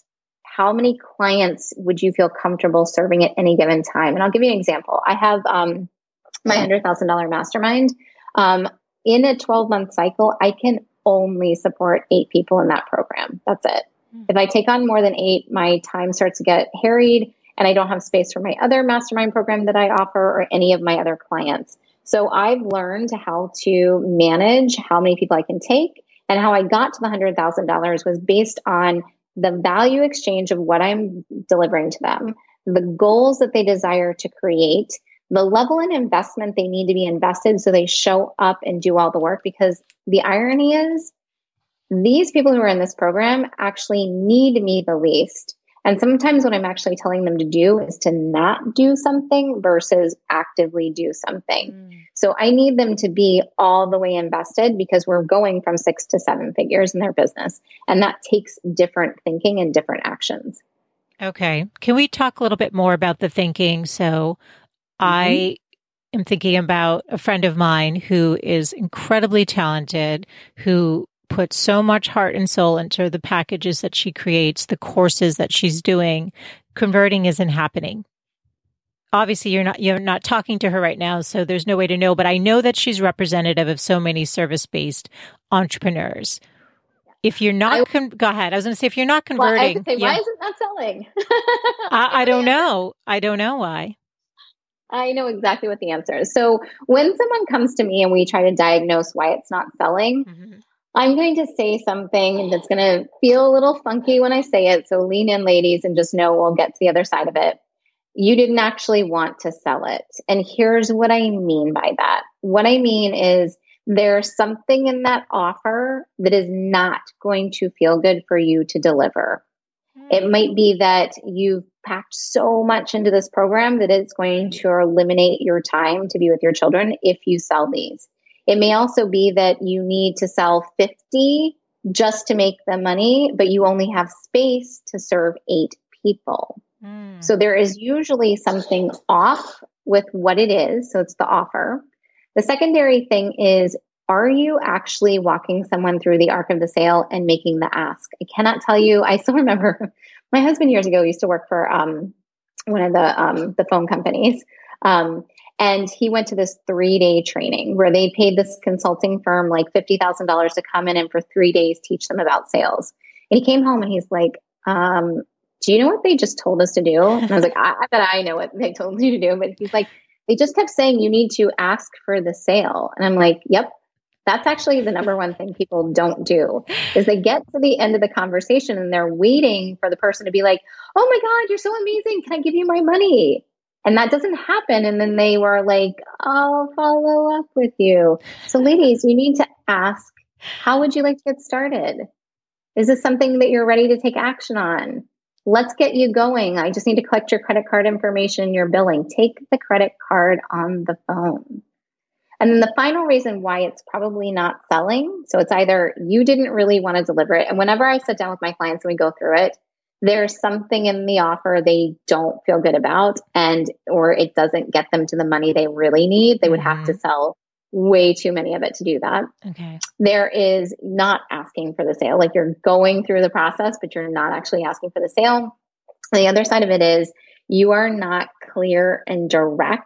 how many clients would you feel comfortable serving at any given time? And I'll give you an example. I have um, my $100,000 mastermind. Um, in a 12 month cycle, I can only support eight people in that program. That's it. Hmm. If I take on more than eight, my time starts to get harried and I don't have space for my other mastermind program that I offer or any of my other clients. So I've learned how to manage how many people I can take. And how I got to the $100,000 was based on the value exchange of what I'm delivering to them, the goals that they desire to create, the level and investment they need to be invested so they show up and do all the work. Because the irony is, these people who are in this program actually need me the least. And sometimes what I'm actually telling them to do is to not do something versus actively do something. Mm. So I need them to be all the way invested because we're going from six to seven figures in their business. And that takes different thinking and different actions. Okay. Can we talk a little bit more about the thinking? So mm-hmm. I am thinking about a friend of mine who is incredibly talented, who put so much heart and soul into the packages that she creates, the courses that she's doing. Converting isn't happening. Obviously, you're not you're not talking to her right now, so there's no way to know. But I know that she's representative of so many service based entrepreneurs. If you're not, I, con- go ahead. I was going to say if you're not converting, well, say, why is it not selling? I, I don't know. I don't know why. I know exactly what the answer is. So when someone comes to me and we try to diagnose why it's not selling, mm-hmm. I'm going to say something that's going to feel a little funky when I say it. So lean in, ladies, and just know we'll get to the other side of it. You didn't actually want to sell it. And here's what I mean by that. What I mean is there's something in that offer that is not going to feel good for you to deliver. It hmm. might be that you've packed so much into this program that it's going to eliminate your time to be with your children if you sell these. It may also be that you need to sell 50 just to make the money, but you only have space to serve eight people. Mm. So there is usually something off with what it is. So it's the offer. The secondary thing is are you actually walking someone through the arc of the sale and making the ask? I cannot tell you. I still remember my husband years ago used to work for um, one of the um, the phone companies, um, and he went to this three day training where they paid this consulting firm like $50,000 to come in and for three days teach them about sales. And he came home and he's like, um, do you know what they just told us to do? And I was like, I, I bet I know what they told you to do. But he's like, they just kept saying you need to ask for the sale. And I'm like, yep, that's actually the number one thing people don't do is they get to the end of the conversation and they're waiting for the person to be like, oh my God, you're so amazing. Can I give you my money? And that doesn't happen. And then they were like, I'll follow up with you. So, ladies, you need to ask, how would you like to get started? Is this something that you're ready to take action on? Let's get you going. I just need to collect your credit card information your billing. Take the credit card on the phone. And then the final reason why it's probably not selling. So it's either you didn't really want to deliver it. And whenever I sit down with my clients and we go through it, there's something in the offer they don't feel good about and or it doesn't get them to the money they really need they would have to mm-hmm. sell way too many of it to do that okay there is not asking for the sale like you're going through the process but you're not actually asking for the sale the other side of it is you are not clear and direct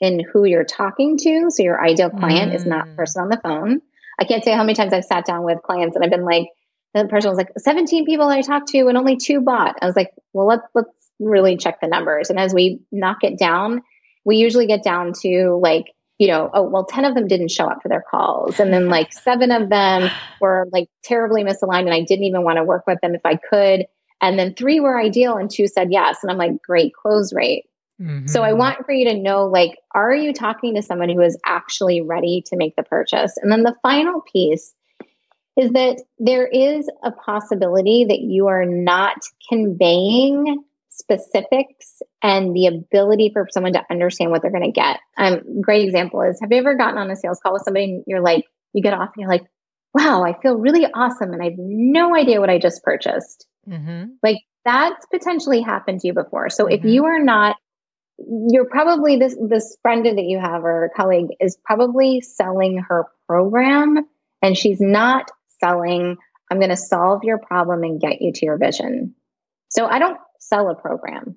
in who you're talking to so your ideal client mm. is not mm. person on the phone i can't say how many times i've sat down with clients and i've been like the person was like 17 people I talked to and only two bought. I was like, well, let's let's really check the numbers. And as we knock it down, we usually get down to like, you know, oh, well, 10 of them didn't show up for their calls. And then like seven of them were like terribly misaligned and I didn't even want to work with them if I could. And then three were ideal and two said yes. And I'm like, great close rate. Mm-hmm. So I mm-hmm. want for you to know like, are you talking to someone who is actually ready to make the purchase? And then the final piece is that there is a possibility that you are not conveying specifics and the ability for someone to understand what they're going to get. Um, great example is have you ever gotten on a sales call with somebody and you're like, you get off and you're like, wow, I feel really awesome and I have no idea what I just purchased. Mm-hmm. Like that's potentially happened to you before. So mm-hmm. if you are not, you're probably this, this friend that you have or colleague is probably selling her program and she's not selling, I'm going to solve your problem and get you to your vision. So I don't sell a program.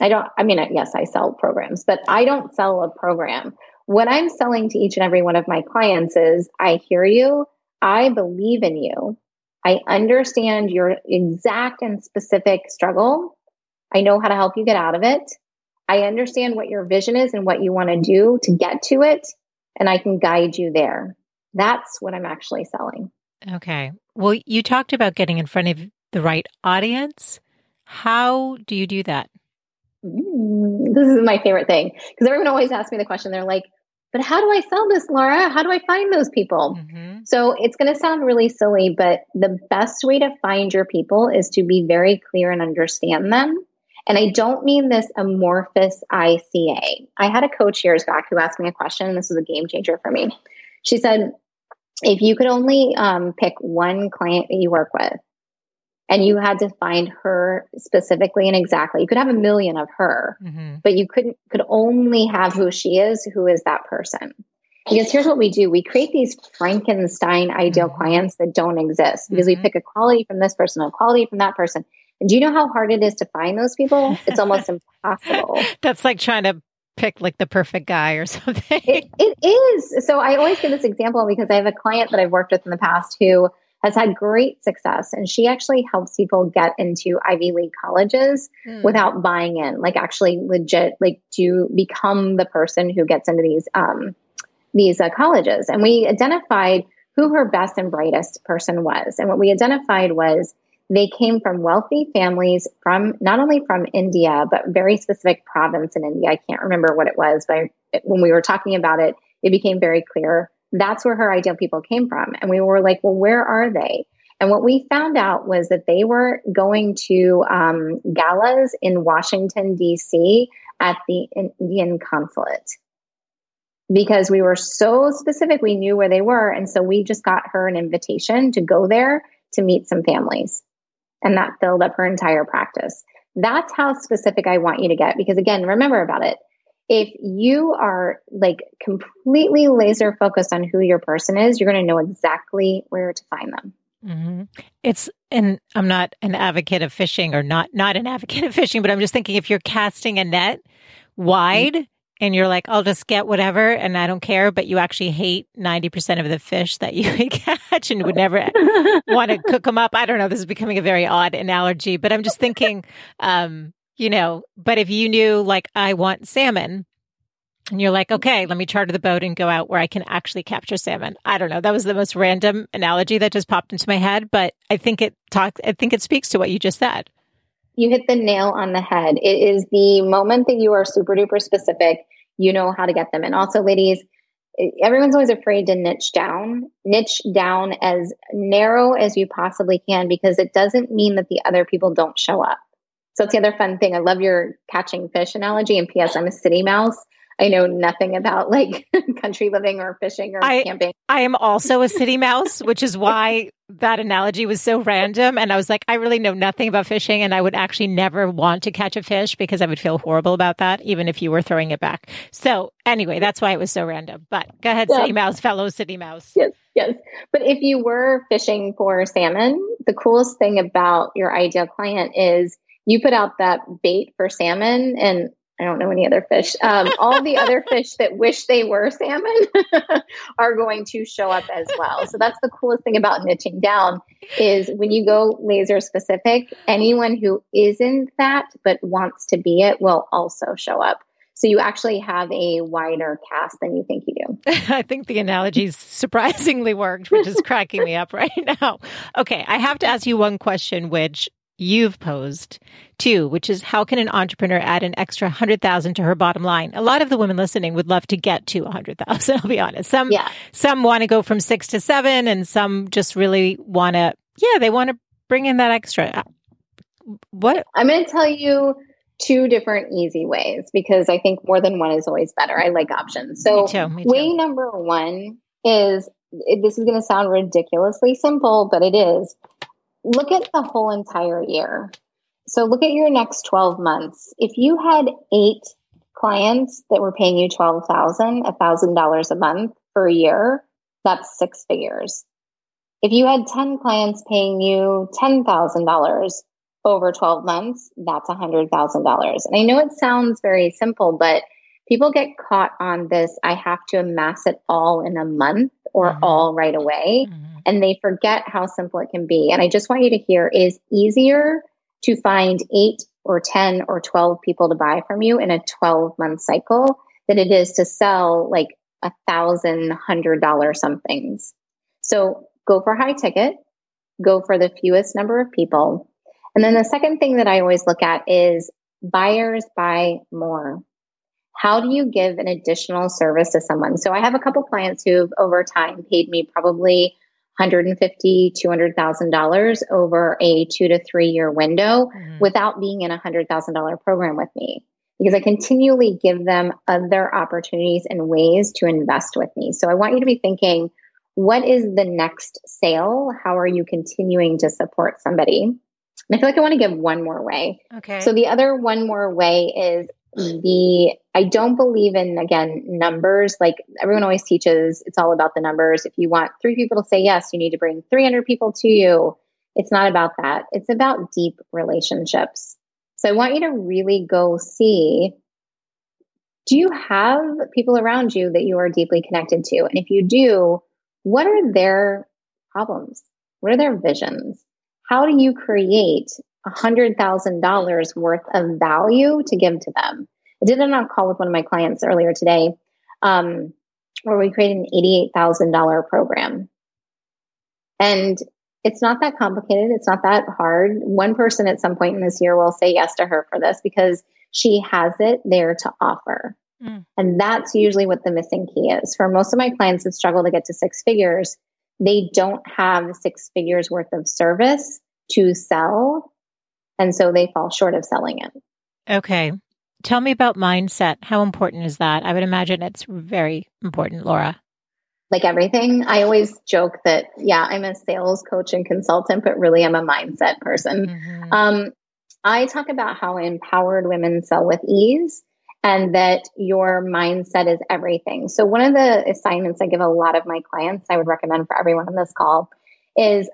I don't, I mean, yes, I sell programs, but I don't sell a program. What I'm selling to each and every one of my clients is I hear you. I believe in you. I understand your exact and specific struggle. I know how to help you get out of it. I understand what your vision is and what you want to do to get to it. And I can guide you there. That's what I'm actually selling. Okay. Well, you talked about getting in front of the right audience. How do you do that? Mm, this is my favorite thing because everyone always asks me the question. They're like, but how do I sell this, Laura? How do I find those people? Mm-hmm. So it's going to sound really silly, but the best way to find your people is to be very clear and understand them. And I don't mean this amorphous ICA. I had a coach years back who asked me a question, and this was a game changer for me. She said, if you could only um, pick one client that you work with and you had to find her specifically and exactly you could have a million of her mm-hmm. but you couldn't could only have who she is who is that person because here's what we do we create these frankenstein ideal mm-hmm. clients that don't exist because mm-hmm. we pick a quality from this person a quality from that person and do you know how hard it is to find those people it's almost impossible that's like trying to pick like the perfect guy or something. It, it is. So I always give this example because I have a client that I've worked with in the past who has had great success and she actually helps people get into Ivy League colleges mm. without buying in, like actually legit, like to become the person who gets into these, um, these uh, colleges. And we identified who her best and brightest person was. And what we identified was they came from wealthy families from not only from India, but very specific province in India. I can't remember what it was, but when we were talking about it, it became very clear. That's where her ideal people came from. And we were like, well, where are they? And what we found out was that they were going to um, galas in Washington, D.C. at the Indian consulate because we were so specific. We knew where they were. And so we just got her an invitation to go there to meet some families and that filled up her entire practice. That's how specific I want you to get. Because again, remember about it. If you are like completely laser focused on who your person is, you're going to know exactly where to find them. Mm-hmm. It's, and I'm not an advocate of fishing or not, not an advocate of fishing, but I'm just thinking if you're casting a net wide, mm-hmm and you're like, I'll just get whatever and I don't care, but you actually hate 90% of the fish that you would catch and would never want to cook them up. I don't know. This is becoming a very odd analogy, but I'm just thinking, um, you know, but if you knew like I want salmon and you're like, okay, let me charter the boat and go out where I can actually capture salmon. I don't know. That was the most random analogy that just popped into my head, but I think it talks, I think it speaks to what you just said you hit the nail on the head. It is the moment that you are super duper specific, you know how to get them. And also, ladies, everyone's always afraid to niche down. Niche down as narrow as you possibly can because it doesn't mean that the other people don't show up. So it's the other fun thing. I love your catching fish analogy. And P.S. I'm a city mouse. I know nothing about like country living or fishing or I, camping. I am also a city mouse, which is why that analogy was so random. And I was like, I really know nothing about fishing, and I would actually never want to catch a fish because I would feel horrible about that, even if you were throwing it back. So anyway, that's why it was so random. But go ahead, yeah. city mouse, fellow city mouse. Yes, yes. But if you were fishing for salmon, the coolest thing about your ideal client is you put out that bait for salmon and I don't know any other fish. Um, all the other fish that wish they were salmon are going to show up as well. So that's the coolest thing about niching down is when you go laser specific, anyone who isn't that but wants to be it will also show up. So you actually have a wider cast than you think you do. I think the analogies surprisingly worked, which is cracking me up right now. Okay, I have to ask you one question, which you've posed too, which is how can an entrepreneur add an extra 100,000 to her bottom line? A lot of the women listening would love to get to 100,000, I'll be honest. Some yeah. some want to go from 6 to 7 and some just really want to yeah, they want to bring in that extra. What I'm going to tell you two different easy ways because I think more than one is always better. I like options. So, me too, me too. way number one is this is going to sound ridiculously simple, but it is look at the whole entire year. So, look at your next 12 months. If you had eight clients that were paying you $12,000, $1,000 a month for a year, that's six figures. If you had 10 clients paying you $10,000, over 12 months, that's $100,000. And I know it sounds very simple, but people get caught on this I have to amass it all in a month or mm-hmm. all right away. Mm-hmm. And they forget how simple it can be. And I just want you to hear is easier to find eight or 10 or 12 people to buy from you in a 12 month cycle than it is to sell like a thousand hundred dollar somethings. So go for high ticket, go for the fewest number of people and then the second thing that I always look at is buyers buy more. How do you give an additional service to someone? So I have a couple clients who've over time paid me probably 150 $200,000 over a two to three year window mm-hmm. without being in a $100,000 program with me because I continually give them other opportunities and ways to invest with me. So I want you to be thinking, what is the next sale? How are you continuing to support somebody? And I feel like I want to give one more way. Okay. So the other one more way is the I don't believe in again numbers. Like everyone always teaches, it's all about the numbers. If you want three people to say yes, you need to bring 300 people to you. It's not about that. It's about deep relationships. So I want you to really go see do you have people around you that you are deeply connected to? And if you do, what are their problems? What are their visions? how do you create $100,000 worth of value to give to them? I did it on a call with one of my clients earlier today um, where we created an $88,000 program. And it's not that complicated. It's not that hard. One person at some point in this year will say yes to her for this because she has it there to offer. Mm. And that's usually what the missing key is. For most of my clients that struggle to get to six figures, they don't have six figures worth of service to sell. And so they fall short of selling it. Okay. Tell me about mindset. How important is that? I would imagine it's very important, Laura. Like everything, I always joke that, yeah, I'm a sales coach and consultant, but really I'm a mindset person. Mm-hmm. Um, I talk about how empowered women sell with ease and that your mindset is everything. So, one of the assignments I give a lot of my clients, I would recommend for everyone on this call, is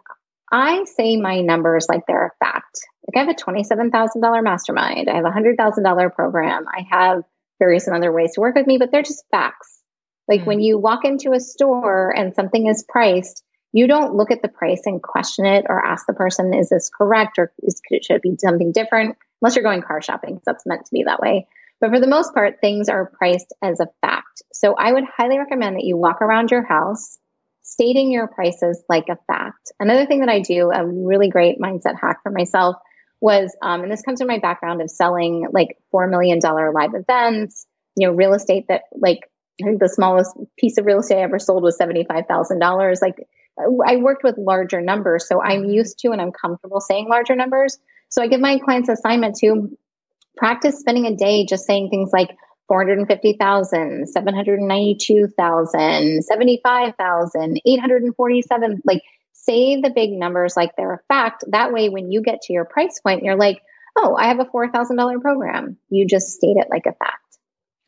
I say my numbers like they're a fact. Like I have a $27,000 mastermind. I have a $100,000 program. I have various other ways to work with me, but they're just facts. Like mm-hmm. when you walk into a store and something is priced, you don't look at the price and question it or ask the person, is this correct or is, should it be something different? Unless you're going car shopping, that's meant to be that way. But for the most part, things are priced as a fact. So I would highly recommend that you walk around your house stating your prices like a fact. Another thing that I do, a really great mindset hack for myself was, um, and this comes from my background of selling like $4 million live events, you know, real estate that like, I think the smallest piece of real estate I ever sold was $75,000. Like I worked with larger numbers. So I'm used to and I'm comfortable saying larger numbers. So I give my clients assignment to practice spending a day just saying things like, 450,000, 792,000, 75,000, 847. Like, say the big numbers like they're a fact. That way, when you get to your price point, you're like, oh, I have a $4,000 program. You just state it like a fact.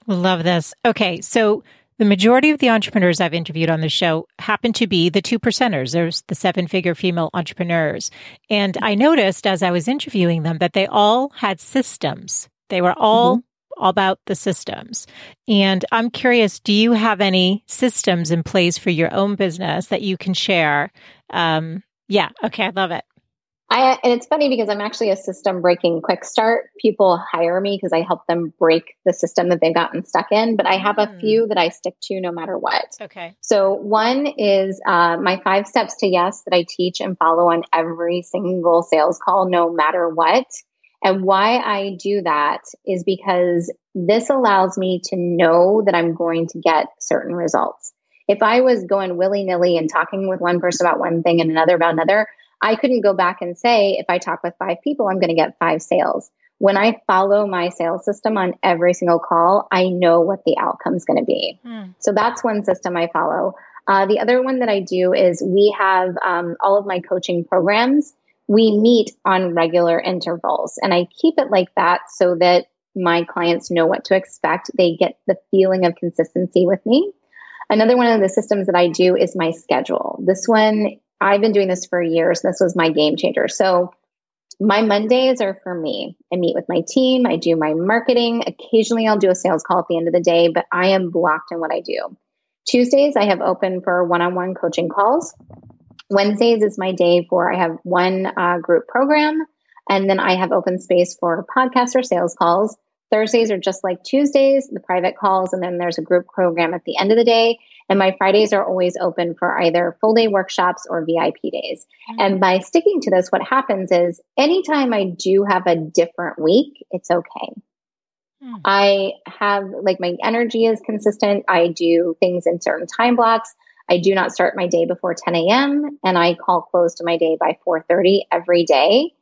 Love this. Okay. So, the majority of the entrepreneurs I've interviewed on the show happen to be the two percenters. There's the seven figure female entrepreneurs. And I noticed as I was interviewing them that they all had systems. They were all mm-hmm all about the systems. And I'm curious, do you have any systems in place for your own business that you can share? Um, yeah. Okay. I love it. I, and it's funny because I'm actually a system breaking quick start. People hire me because I help them break the system that they've gotten stuck in, but I have a hmm. few that I stick to no matter what. Okay. So one is uh, my five steps to yes that I teach and follow on every single sales call, no matter what. And why I do that is because this allows me to know that I'm going to get certain results. If I was going willy nilly and talking with one person about one thing and another about another, I couldn't go back and say, if I talk with five people, I'm going to get five sales. When I follow my sales system on every single call, I know what the outcome is going to be. Hmm. So that's one system I follow. Uh, the other one that I do is we have um, all of my coaching programs. We meet on regular intervals, and I keep it like that so that my clients know what to expect. They get the feeling of consistency with me. Another one of the systems that I do is my schedule. This one I've been doing this for years. This was my game changer. So my Mondays are for me. I meet with my team, I do my marketing. Occasionally I'll do a sales call at the end of the day, but I am blocked in what I do. Tuesdays I have open for one-on-one coaching calls. Wednesdays is my day for I have one uh, group program, and then I have open space for podcasts or sales calls. Thursdays are just like Tuesdays, the private calls, and then there's a group program at the end of the day. And my Fridays are always open for either full day workshops or VIP days. Mm-hmm. And by sticking to this, what happens is anytime I do have a different week, it's okay. Mm-hmm. I have like my energy is consistent. I do things in certain time blocks. I do not start my day before 10 a.m. and I call close to my day by 4:30 every day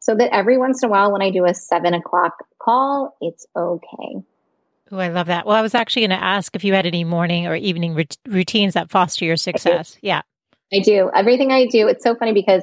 so that every once in a while when I do a seven o'clock call, it's okay. Oh, I love that. Well, I was actually going to ask if you had any morning or evening routines that foster your success. I yeah. I do. Everything I do, it's so funny because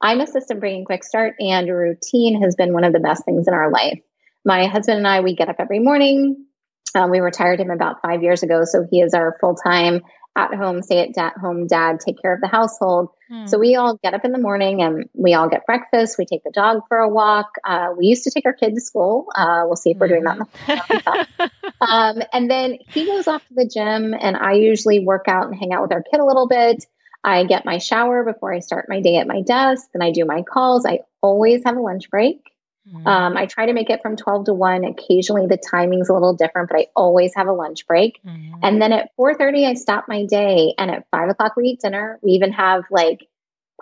I'm a system bringing quick start and routine has been one of the best things in our life. My husband and I, we get up every morning. Um, we retired him about five years ago. So he is our full time at home, stay at home dad, take care of the household. Hmm. So we all get up in the morning and we all get breakfast. We take the dog for a walk. Uh, we used to take our kid to school. Uh, we'll see if we're doing that. Mm-hmm. um, and then he goes off to the gym, and I usually work out and hang out with our kid a little bit. I get my shower before I start my day at my desk. Then I do my calls. I always have a lunch break. Mm-hmm. Um, I try to make it from 12 to 1. Occasionally the timing's a little different, but I always have a lunch break. Mm-hmm. And then at 4.30, I stop my day. And at 5 o'clock, we eat dinner. We even have like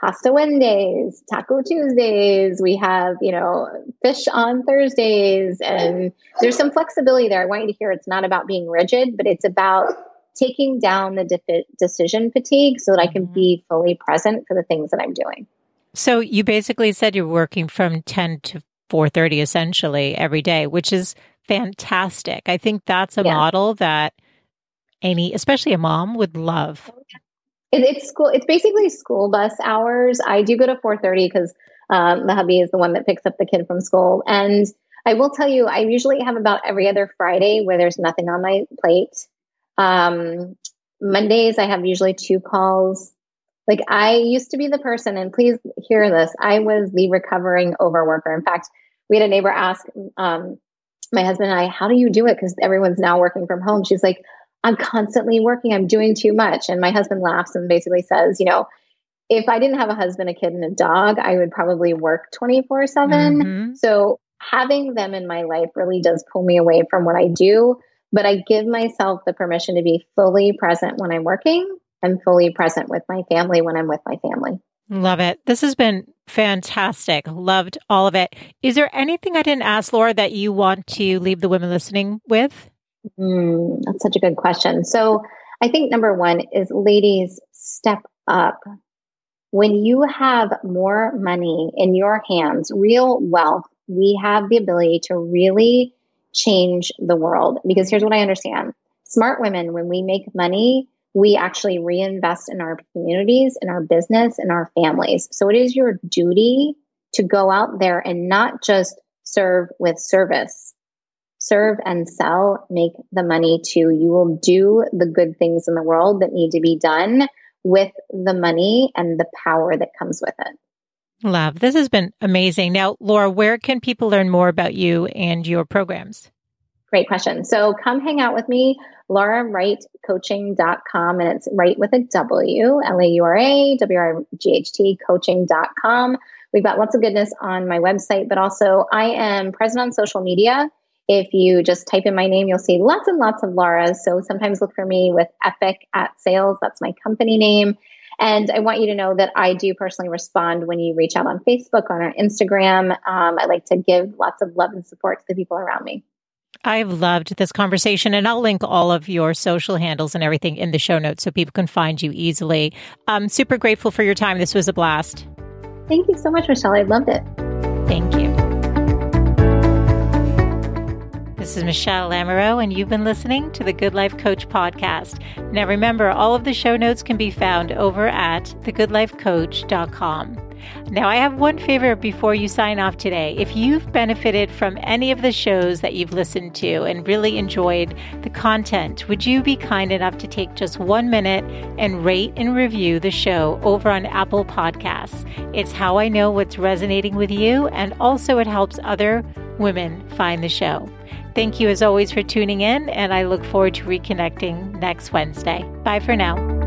pasta Wednesdays, taco Tuesdays. We have, you know, fish on Thursdays. And there's some flexibility there. I want you to hear it's not about being rigid, but it's about taking down the de- decision fatigue so that I can mm-hmm. be fully present for the things that I'm doing. So you basically said you're working from 10 to 4:30 essentially every day, which is fantastic. I think that's a yeah. model that any, especially a mom, would love. It, it's school. It's basically school bus hours. I do go to 4:30 because um, the hubby is the one that picks up the kid from school, and I will tell you, I usually have about every other Friday where there's nothing on my plate. Um, Mondays, I have usually two calls. Like I used to be the person, and please hear this. I was the recovering overworker. In fact, we had a neighbor ask um, my husband and I, "How do you do it?" Because everyone's now working from home. She's like, "I'm constantly working. I'm doing too much." And my husband laughs and basically says, "You know, if I didn't have a husband, a kid, and a dog, I would probably work 24 7. Mm-hmm. So having them in my life really does pull me away from what I do. But I give myself the permission to be fully present when I'm working I'm fully present with my family when I'm with my family. Love it. This has been fantastic. Loved all of it. Is there anything I didn't ask, Laura, that you want to leave the women listening with? Mm, that's such a good question. So, I think number one is ladies, step up. When you have more money in your hands, real wealth, we have the ability to really change the world. Because here's what I understand smart women, when we make money, we actually reinvest in our communities, in our business, in our families. So it is your duty to go out there and not just serve with service. Serve and sell, make the money too. You will do the good things in the world that need to be done with the money and the power that comes with it. Love. This has been amazing. Now, Laura, where can people learn more about you and your programs? Great question. So come hang out with me, Laura Wright laurawrightcoaching.com, and it's right with a W, L A U R A W R G H T coaching.com. We've got lots of goodness on my website, but also I am present on social media. If you just type in my name, you'll see lots and lots of Laura's. So sometimes look for me with Epic at Sales. That's my company name. And I want you to know that I do personally respond when you reach out on Facebook, on our Instagram. Um, I like to give lots of love and support to the people around me. I've loved this conversation, and I'll link all of your social handles and everything in the show notes so people can find you easily. I'm super grateful for your time. This was a blast. Thank you so much, Michelle. I loved it. Thank you. This is Michelle Lamoureux, and you've been listening to the Good Life Coach podcast. Now, remember, all of the show notes can be found over at thegoodlifecoach.com. Now, I have one favor before you sign off today. If you've benefited from any of the shows that you've listened to and really enjoyed the content, would you be kind enough to take just one minute and rate and review the show over on Apple Podcasts? It's how I know what's resonating with you, and also it helps other women find the show. Thank you as always for tuning in, and I look forward to reconnecting next Wednesday. Bye for now.